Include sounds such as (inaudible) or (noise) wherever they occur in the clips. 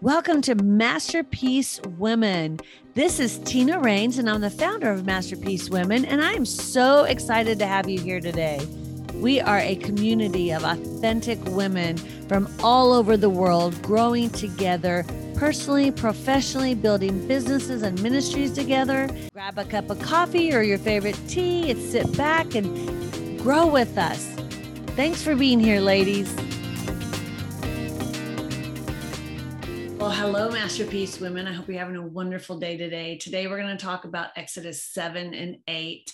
Welcome to Masterpiece Women. This is Tina Rains, and I'm the founder of Masterpiece Women, and I am so excited to have you here today. We are a community of authentic women from all over the world growing together personally, professionally, building businesses and ministries together. Grab a cup of coffee or your favorite tea and sit back and grow with us. Thanks for being here, ladies. Hello, Masterpiece women. I hope you're having a wonderful day today. Today, we're going to talk about Exodus 7 and 8.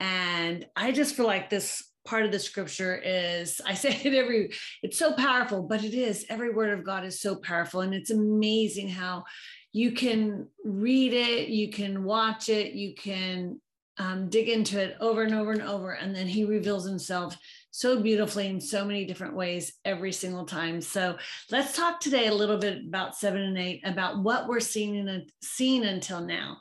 And I just feel like this part of the scripture is, (laughs) I say it every, it's so powerful, but it is. Every word of God is so powerful. And it's amazing how you can read it, you can watch it, you can um, dig into it over and over and over. And then he reveals himself so beautifully in so many different ways every single time. So let's talk today a little bit about seven and eight, about what we're seeing in seen until now.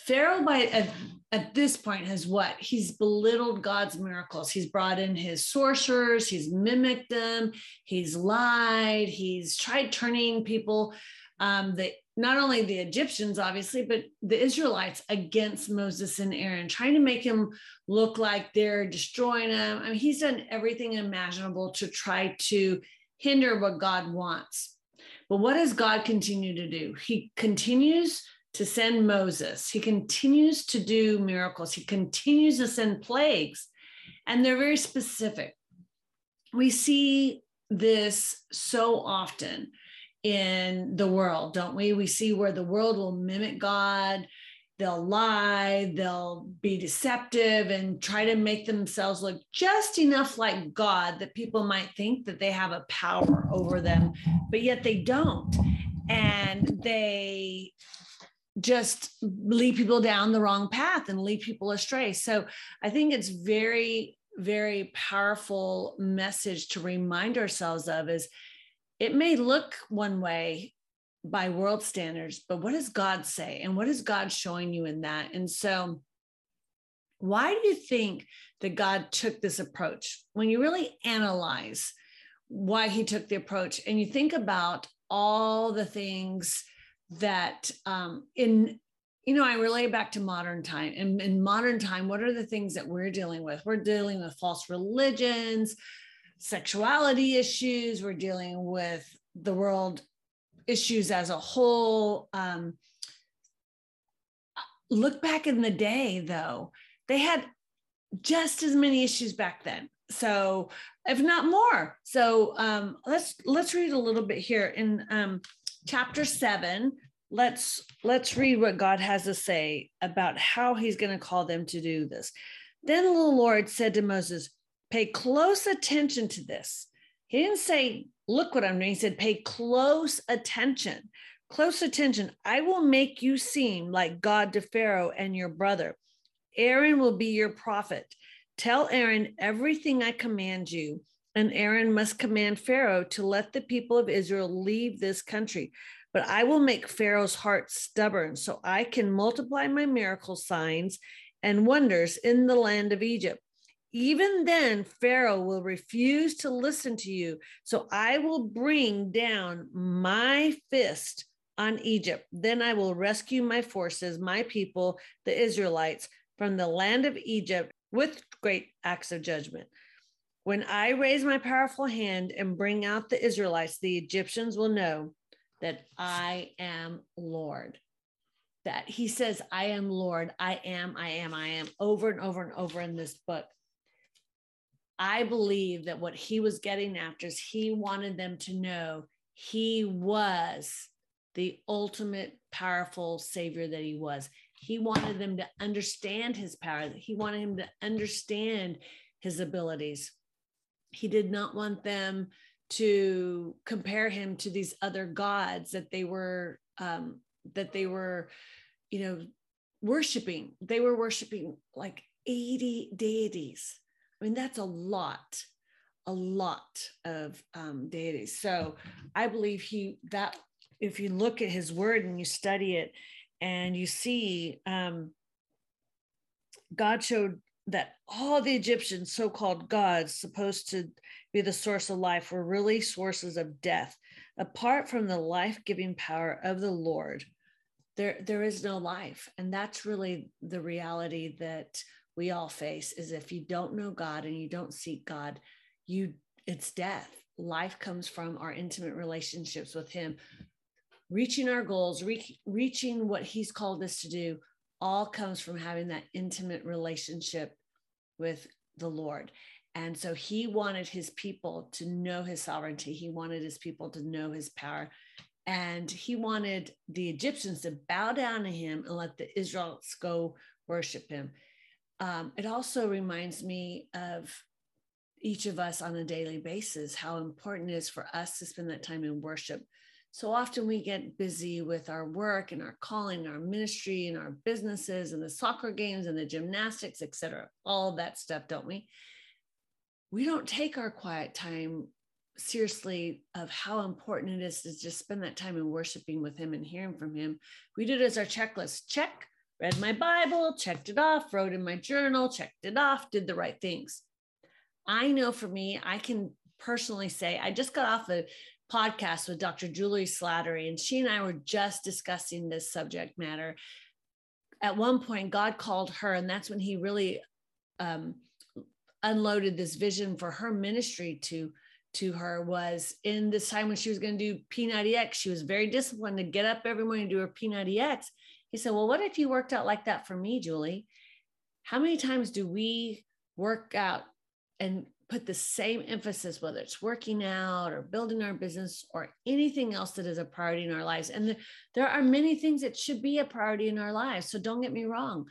Pharaoh, by at, at, this point, has what? He's belittled God's miracles. He's brought in his sorcerers, he's mimicked them, he's lied, he's tried turning people um, that not only the Egyptians, obviously, but the Israelites against Moses and Aaron, trying to make him look like they're destroying him. I mean, he's done everything imaginable to try to hinder what God wants. But what does God continue to do? He continues to send Moses, he continues to do miracles, he continues to send plagues, and they're very specific. We see this so often in the world, don't we? We see where the world will mimic God, they'll lie, they'll be deceptive and try to make themselves look just enough like God that people might think that they have a power over them, but yet they don't. And they just lead people down the wrong path and lead people astray. So I think it's very, very powerful message to remind ourselves of is it may look one way by world standards, but what does God say? And what is God showing you in that? And so, why do you think that God took this approach? When you really analyze why he took the approach and you think about all the things that um, in you know, I relate back to modern time. And in modern time, what are the things that we're dealing with? We're dealing with false religions, sexuality issues, we're dealing with the world issues as a whole. Um, look back in the day, though, they had just as many issues back then. So, if not more. So, um, let's let's read a little bit here in um, chapter seven. Let's let's read what God has to say about how He's going to call them to do this. Then the Lord said to Moses, Pay close attention to this. He didn't say, look what I'm doing. He said, pay close attention. Close attention. I will make you seem like God to Pharaoh and your brother. Aaron will be your prophet. Tell Aaron everything I command you. And Aaron must command Pharaoh to let the people of Israel leave this country. But I will make Pharaoh's heart stubborn so I can multiply my miracle signs and wonders in the land of Egypt. Even then, Pharaoh will refuse to listen to you. So I will bring down my fist on Egypt. Then I will rescue my forces, my people, the Israelites, from the land of Egypt with great acts of judgment. When I raise my powerful hand and bring out the Israelites, the Egyptians will know that I am Lord. That he says, I am Lord, I am, I am, I am, over and over and over in this book. I believe that what he was getting after is he wanted them to know he was the ultimate powerful savior that he was. He wanted them to understand his power, he wanted him to understand his abilities. He did not want them to compare him to these other gods that they were um, that they were, you know, worshiping. They were worshiping like 80 deities I mean, that's a lot, a lot of um, deities. So I believe he that if you look at his word and you study it and you see um, God showed that all the Egyptian so-called gods supposed to be the source of life were really sources of death. Apart from the life-giving power of the Lord, there there is no life. And that's really the reality that we all face is if you don't know God and you don't seek God, you it's death. Life comes from our intimate relationships with him. Reaching our goals, re- reaching what he's called us to do, all comes from having that intimate relationship with the Lord. And so he wanted his people to know his sovereignty. He wanted his people to know his power. And he wanted the Egyptians to bow down to him and let the Israelites go worship him. Um, it also reminds me of each of us on a daily basis, how important it is for us to spend that time in worship. So often we get busy with our work and our calling, our ministry and our businesses and the soccer games and the gymnastics, etc. All that stuff, don't we? We don't take our quiet time seriously of how important it is to just spend that time in worshiping with him and hearing from him. We do it as our checklist. Check, read my Bible, checked it off, wrote in my journal, checked it off, did the right things. I know for me, I can personally say I just got off a podcast with Dr. Juli Slattery, and she and I were just discussing this subject matter. At one point, God called her, and that's when He really um, unloaded this vision for her ministry to to her was in this time when she was going to do P90X. She was very disciplined to get up every morning to do her P90X. He said, Well, what if you worked out like that for me, Juli? How many times do we work out and put the same emphasis, whether it's working out or building our business or anything else that is a priority in our lives. And the, there are many things that should be a priority in our lives. So don't get me wrong.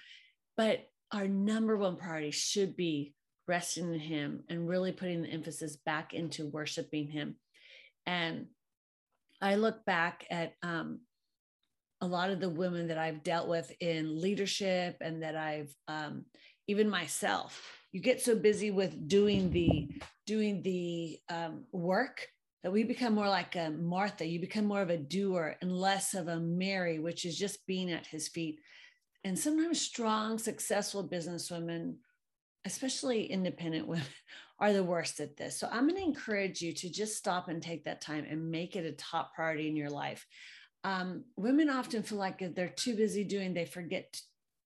But our number one priority should be resting in Him and really putting the emphasis back into worshiping Him. And I look back at um, a lot of the women that I've dealt with in leadership and that I've um, even myself you get so busy with doing the doing the um, work that we become more like a Martha. You become more of a doer and less of a Mary, which is just being at his feet. And sometimes strong, successful businesswomen, especially independent (laughs) women, are the worst at this. So I'm going to encourage you to just stop and take that time and make it a top priority in your life. Um, women often feel like they're too busy doing, they forget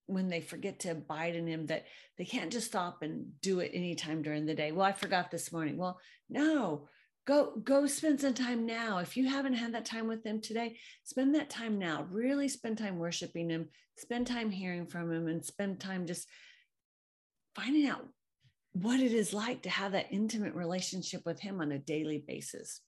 when they forget to abide in him that they can't just stop and do it anytime during the day. Well i forgot this morning. Well no go go spend some time now. If you haven't had that time with him today spend that time now. Really spend time worshiping him. Spend time hearing from him and spend time just finding out what it is like to have that intimate relationship with him on a daily basis.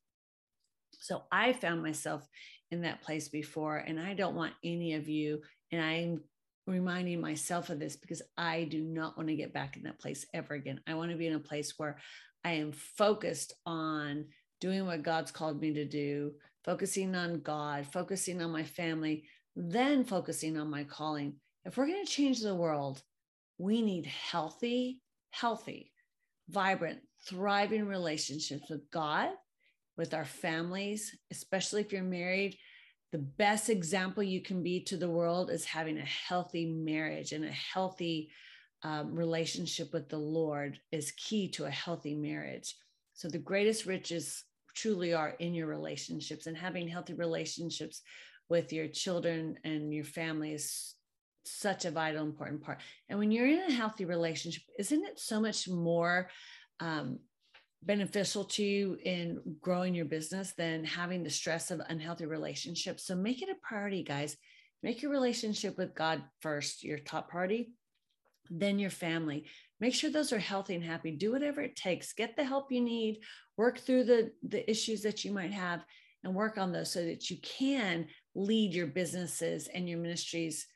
So i found myself in that place before and i don't want any of you and i'm reminding myself of this because I do not want to get back in that place ever again. I want to be in a place where I am focused on doing what God's called me to do, focusing on God, focusing on my family, then focusing on my calling. If we're going to change the world, we need healthy, healthy, vibrant, thriving relationships with God, with our families, especially if you're married the best example you can be to the world is having a healthy marriage and a healthy um, relationship with the Lord is key to a healthy marriage. So the greatest riches truly are in your relationships and having healthy relationships with your children and your family is such a vital important part and when you're in a healthy relationship isn't it so much more um, beneficial to you in growing your business than having the stress of unhealthy relationships. So make it a priority, guys. Make your relationship with God first, your top priority, then your family. Make sure those are healthy and happy. Do whatever it takes. Get the help you need. Work through the, the issues that you might have and work on those so that you can lead your businesses and your ministries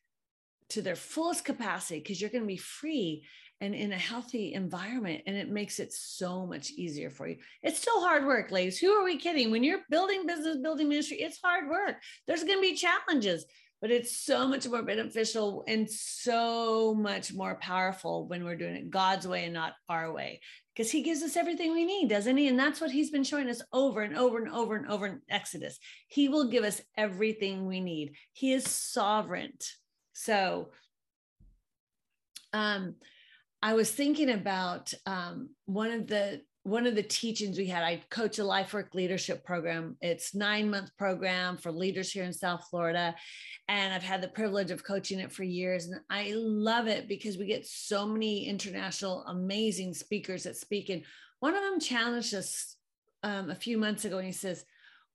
to their fullest capacity because you're going to be free and in a healthy environment and it makes it so much easier for you. It's still hard work ladies. Who are we kidding? When you're building business building ministry it's hard work. There's going to be challenges but it's so much more beneficial and so much more powerful when we're doing it god's way and not our way because he gives us everything we need doesn't he? And that's what he's been showing us over and over and over and over in exodus. He will give us everything we need. He is sovereign. So um I was thinking about um, one of the one of the teachings we had. I coach a life work leadership program. It's nine month program for leaders here in South Florida, and I've had the privilege of coaching it for years, and I love it because we get so many international amazing speakers that speak. And one of them challenged us um, a few months ago, and he says,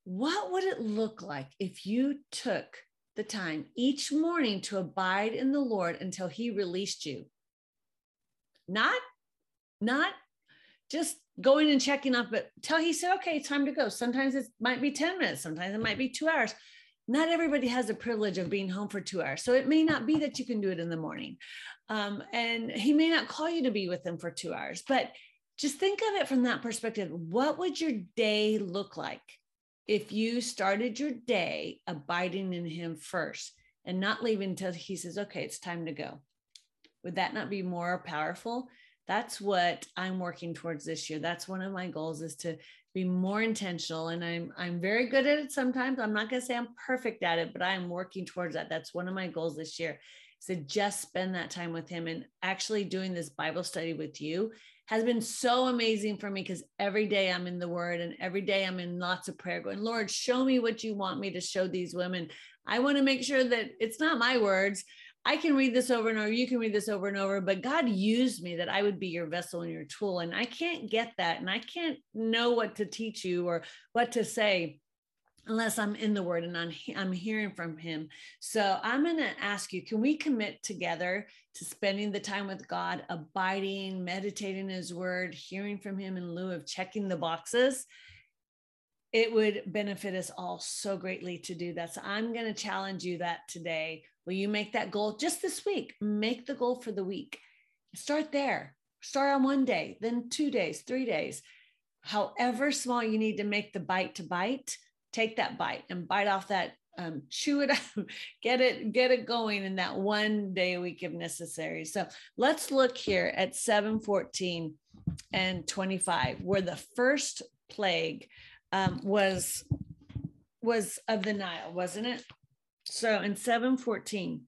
"What would it look like if you took?" the time each morning to abide in the Lord until he released you. Not, not just going and checking up, but till he said, okay, it's time to go. Sometimes it might be 10 minutes, sometimes it might be two hours. Not everybody has the privilege of being home for two hours. So it may not be that you can do it in the morning. Um, and he may not call you to be with him for two hours, but just think of it from that perspective. What would your day look like if you started your day abiding in him first and not leaving until he says, okay, it's time to go? Would that not be more powerful? That's what I'm working towards this year. That's one of my goals is to be more intentional. And I'm I'm very good at it sometimes. I'm not gonna say I'm perfect at it, but I am working towards that. That's one of my goals this year is to just spend that time with him and actually doing this Bible study with you has been so amazing for me because every day I'm in the word and every day I'm in lots of prayer going, Lord, show me what you want me to show these women. I want to make sure that it's not my words. I can read this over and over. You can read this over and over, but God used me that I would be your vessel and your tool. And I can't get that. And I can't know what to teach you or what to say unless I'm in the word and I'm, I'm hearing from him. So I'm going to ask you can we commit together to spending the time with God, abiding, meditating his word, hearing from him in lieu of checking the boxes? It would benefit us all so greatly to do that. So I'm going to challenge you that today. Will you make that goal just this week? Make the goal for the week. Start there. Start on one day, then two days, three days. However small you need to make the bite to bite, take that bite and bite off that um, chew it up, (laughs) get it, get it going in that one day a week if necessary. So let's look here at 714 and 25, where the first plague um, was was of the Nile, wasn't it? So in 714,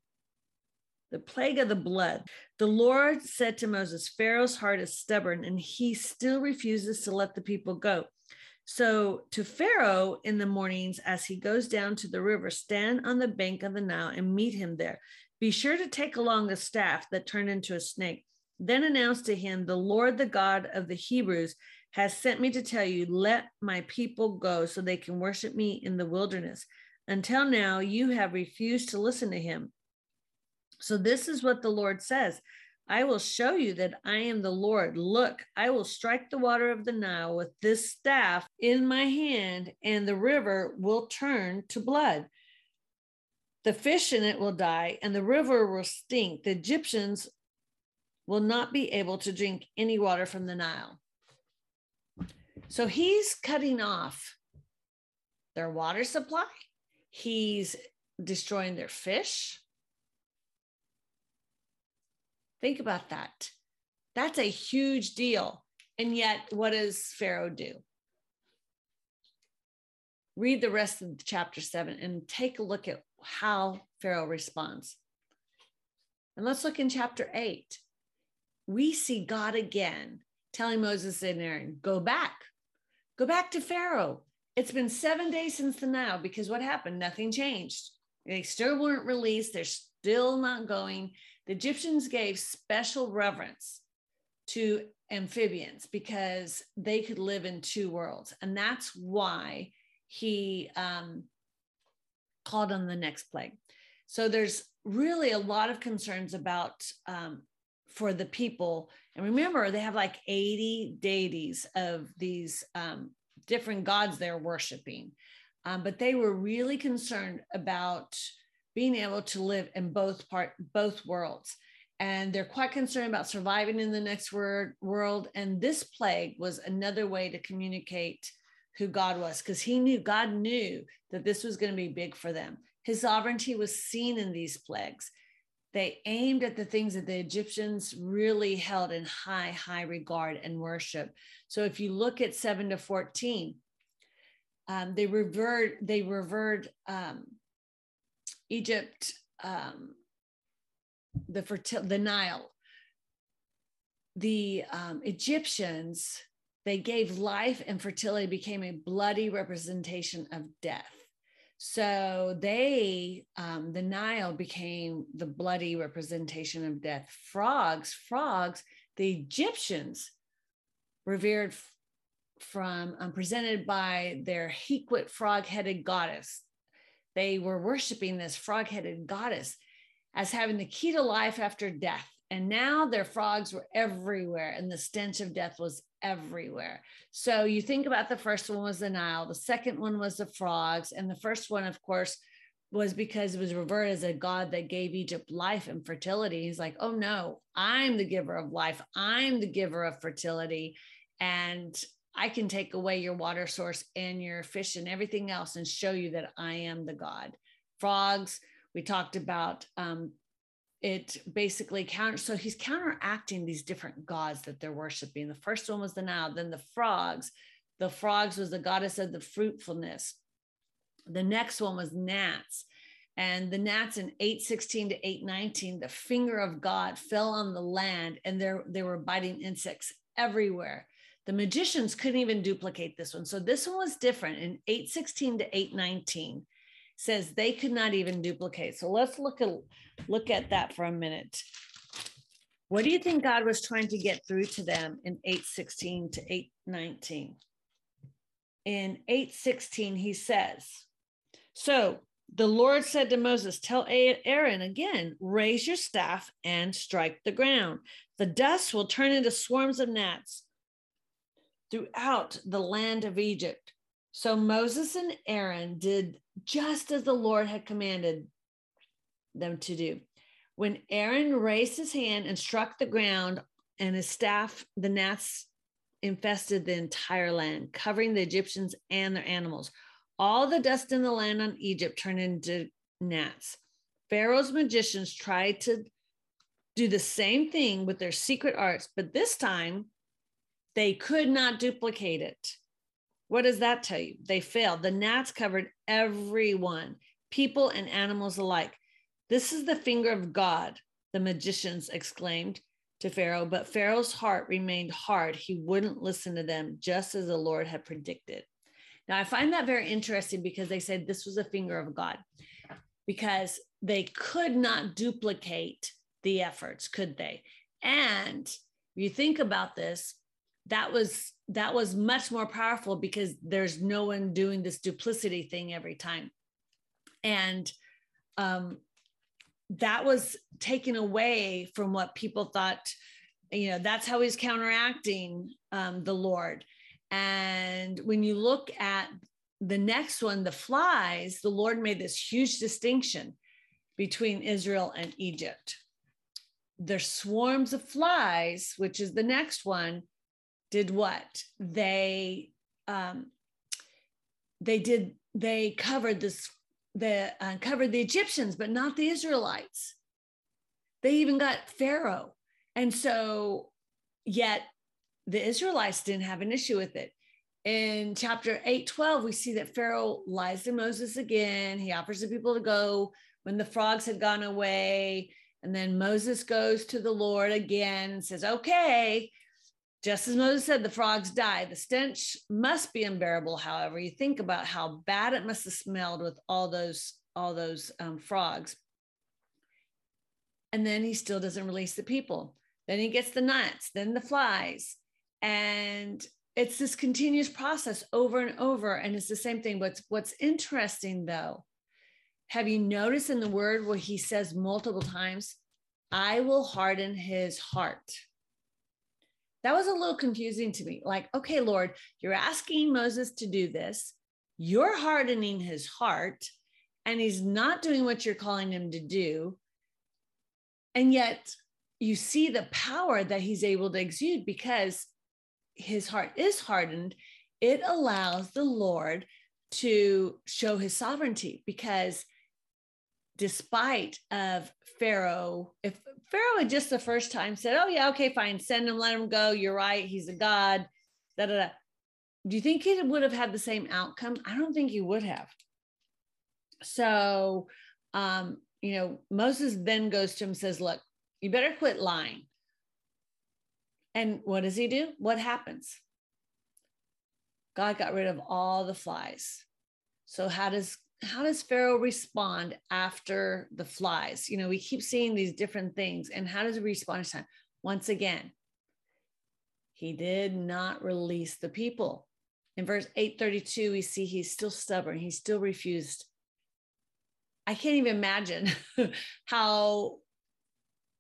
the plague of the blood, the Lord said to Moses, Pharaoh's heart is stubborn and he still refuses to let the people go. So to Pharaoh in the mornings, as he goes down to the river, stand on the bank of the Nile and meet him there. Be sure to take along a staff that turned into a snake. Then announce to him, The Lord, the God of the Hebrews, has sent me to tell you, Let my people go so they can worship me in the wilderness. Until now, you have refused to listen to him. So, this is what the Lord says I will show you that I am the Lord. Look, I will strike the water of the Nile with this staff in my hand, and the river will turn to blood. The fish in it will die, and the river will stink. The Egyptians will not be able to drink any water from the Nile. So he's cutting off their water supply, he's destroying their fish Think about that. That's a huge deal. And yet, what does Pharaoh do? Read the rest of chapter seven and take a look at how Pharaoh responds. And let's look in chapter eight. We see God again telling Moses and Aaron, go back, go back to Pharaoh. It's been seven days since the Nile because what happened? Nothing changed. They still weren't released. They're still not going the Egyptians gave special reverence to amphibians because they could live in two worlds. And that's why he um, called on the next plague. So there's really a lot of concerns about um, for the people. And remember, they have like 80 deities of these um, different gods they're worshiping. Um, but they were really concerned about being able to live in both part both worlds. And they're quite concerned about surviving in the next word, world. And this plague was another way to communicate who god was because he knew god knew that this was going to be big for them. His sovereignty was seen in these plagues they aimed at the things that the egyptians really held in high high regard and worship so if you look at 7 to 14 um, they revert they revert um, Egypt, um, the fertil- the Nile, the um, Egyptians, they gave life and fertility became a bloody representation of death. So they, um, the Nile became the bloody representation of death. Frogs, frogs, the Egyptians revered from, um, presented by their Heqet frog headed goddess. They were worshiping this frog headed goddess as having the key to life after death. And now their frogs were everywhere, and the stench of death was everywhere. So you think about the first one was the Nile, the second one was the frogs, and the first one, of course, was because it was revered as a god that gave Egypt life and fertility. He's like, oh no, I'm the giver of life, I'm the giver of fertility, and I can take away your water source and your fish and everything else and show you that I am the God. Frogs, we talked about um, it basically counter so he's counteracting these different gods that they're worshiping. The first one was the nile then the frogs. The frogs was the goddess of the fruitfulness. The next one was gnats. And the gnats in 816 to 819 the finger of god fell on the land and there they were biting insects everywhere. The magicians couldn't even duplicate this one. So this one was different in 816 to 819 says they could not even duplicate. So let's look at look at that for a minute. What do you think God was trying to get through to them in 816 to 819? In 816, he says, So the Lord said to Moses, Tell Aaron again, raise your staff and strike the ground. The dust will turn into swarms of gnats throughout the land of Egypt. So Moses and Aaron did just as the Lord had commanded them to do. When Aaron raised his hand and struck the ground, and his staff, the gnats infested the entire land, covering the Egyptians and their animals. All the dust in the land on Egypt turned into gnats. Pharaoh's magicians tried to do the same thing with their secret arts, but this time they could not duplicate it. What does that tell you? They failed. The gnats covered everyone, people and animals alike. This is the finger of God, the magicians exclaimed to Pharaoh. But Pharaoh's heart remained hard. He wouldn't listen to them, just as the Lord had predicted. Now, I find that very interesting because they said this was a finger of God, because they could not duplicate the efforts, could they? And you think about this, that was that was much more powerful because there's no one doing this duplicity thing every time. And um, that was taken away from what people thought you know that's how he's counteracting um, the lord. And when you look at the next one the flies the lord made this huge distinction between israel and egypt. There's swarms of flies which is the next one did what they um, they did they covered this the uh, covered the Egyptians, but not the Israelites. They even got Pharaoh, and so yet the Israelites didn't have an issue with it. In chapter 8 12, we see that Pharaoh lies to Moses again. He offers the people to go when the frogs had gone away. And then Moses goes to the Lord again and says, Okay, just as Moses said, the frogs died. The stench must be unbearable. However, you think about how bad it must have smelled with all those all those um, frogs. And then he still doesn't release the people. Then he gets the gnats, then the flies, and it's this continuous process over and over. And it's the same thing. What's what's interesting though, have you noticed in the word where he says multiple times, "I will harden his heart." That was a little confusing to me. Like, okay, Lord, you're asking Moses to do this, you're hardening his heart, and he's not doing what you're calling him to do. And yet you see the power that he's able to exude because his heart is hardened. It allows the Lord to show his sovereignty because despite of Pharaoh, if Pharaoh had just the first time said, "Oh yeah, okay, fine, send him, let him go. You're right, he's a god." Da da da. Do you think he would have had the same outcome? I don't think he would have. So, um, you know, Moses then goes to him says, "Look, you better quit lying. And what does he do? What happens? God got rid of all the flies. So how does how does Pharaoh respond after the flies? You know, we keep seeing these different things. And how does he respond time? Once again, he did not release the people. In verse 832, we see he's still stubborn. He still refused. I can't even imagine (laughs) how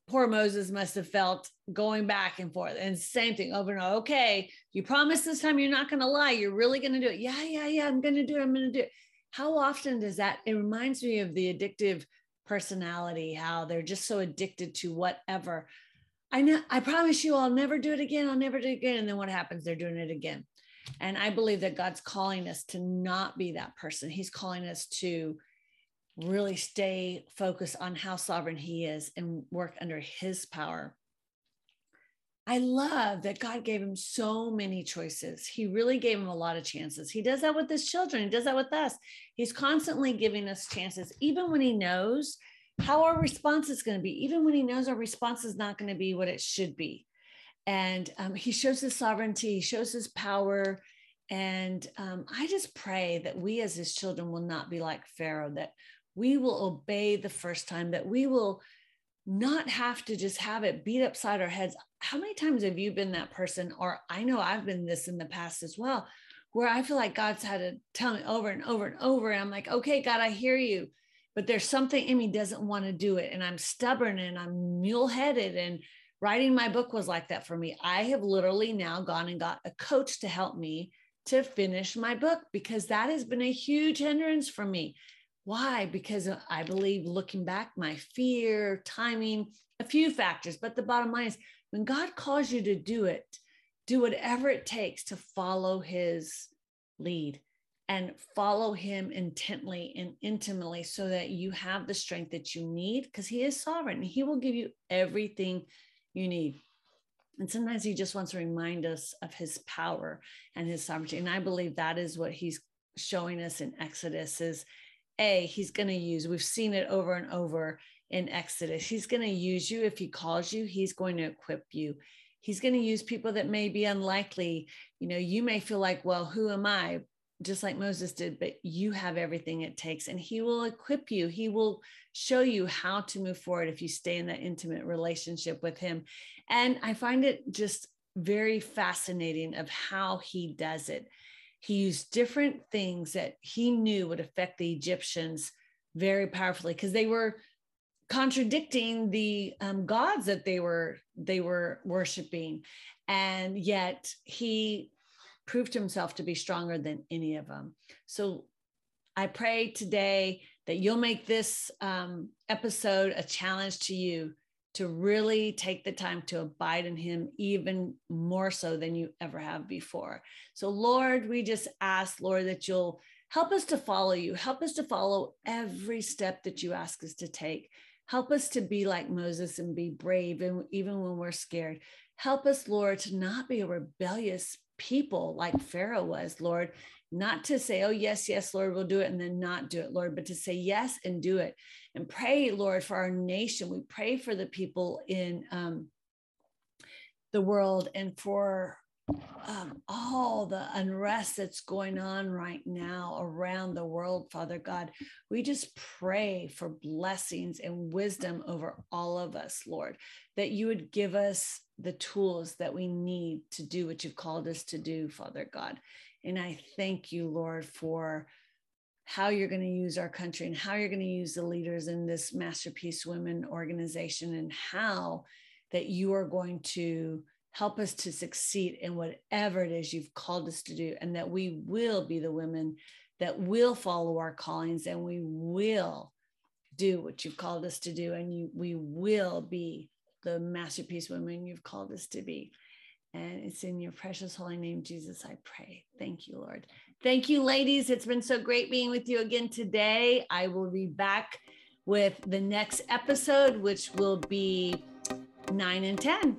poor Moses must have felt going back and forth and same thing over and over. Okay, you promised this time you're not going to lie. You're really going to do it. Yeah, yeah, yeah. I'm going to do it. I'm going to do it. How often does that? It reminds me of the addictive personality, how they're just so addicted to whatever. I know, I promise you, I'll never do it again. I'll never do it again. And then what happens? They're doing it again. And I believe that God's calling us to not be that person. He's calling us to really stay focused on how sovereign he is and work under his power. I love that God gave him so many choices. He really gave him a lot of chances. He does that with his children, he does that with us. He's constantly giving us chances, even when he knows how our response is going to be, even when he knows our response is not going to be what it should be. And um, he shows his sovereignty, he shows his power. And um, I just pray that we as his children will not be like Pharaoh, that we will obey the first time, that we will not have to just have it beat upside our heads. How many times have you been that person? Or I know I've been this in the past as well, where I feel like God's had to tell me over and over and over. And I'm like, okay, God, I hear you. But there's something in me doesn't want to do it. And I'm stubborn and I'm mule headed. And writing my book was like that for me. I have literally now gone and got a coach to help me to finish my book because that has been a huge hindrance for me. Why? Because I believe looking back, my fear, timing, a few factors. But the bottom line is when God calls you to do it, do whatever it takes to follow his lead and follow him intently and intimately so that you have the strength that you need because he is sovereign. and He will give you everything you need. And sometimes he just wants to remind us of his power and his sovereignty. And I believe that is what he's showing us in Exodus is a, he's going to use, we've seen it over and over in Exodus. He's going to use you. If he calls you, he's going to equip you. He's going to use people that may be unlikely. You know, you may feel like, well, who am I? Just like Moses did, but you have everything it takes, and he will equip you. He will show you how to move forward if you stay in that intimate relationship with him. And I find it just very fascinating of how he does it he used different things that he knew would affect the Egyptians very powerfully because they were contradicting the um, gods that they were they were worshiping. And yet he proved himself to be stronger than any of them so i pray today that you'll make this um, episode a challenge to you to really take the time to abide in him even more so than you ever have before. So, Lord, we just ask, Lord, that you'll help us to follow you, help us to follow every step that you ask us to take. Help us to be like Moses and be brave, and even when we're scared. Help us, Lord, to not be a rebellious people like Pharaoh was, Lord, not to say, oh, yes, yes, Lord, we'll do it, and then not do it, Lord, but to say yes and do it. And pray, Lord, for our nation. We pray for the people in um, the world and for um, all the unrest that's going on right now around the world, Father God. We just pray for blessings and wisdom over all of us, Lord, that you would give us the tools that we need to do what you've called us to do, Father God. And I thank you, Lord, for how you're going to use our country and how you're going to use the leaders in this Masterpiece Women organization and how that you are going to help us to succeed in whatever it is you've called us to do and that we will be the women that will follow our callings and we will do what you've called us to do and you, we will be the masterpiece women you've called us to be and it's in your precious holy name, Jesus, I pray. Thank you, Lord. Thank you, ladies. It's been so great being with you again today. I will be back with the next episode, which will be nine and 10.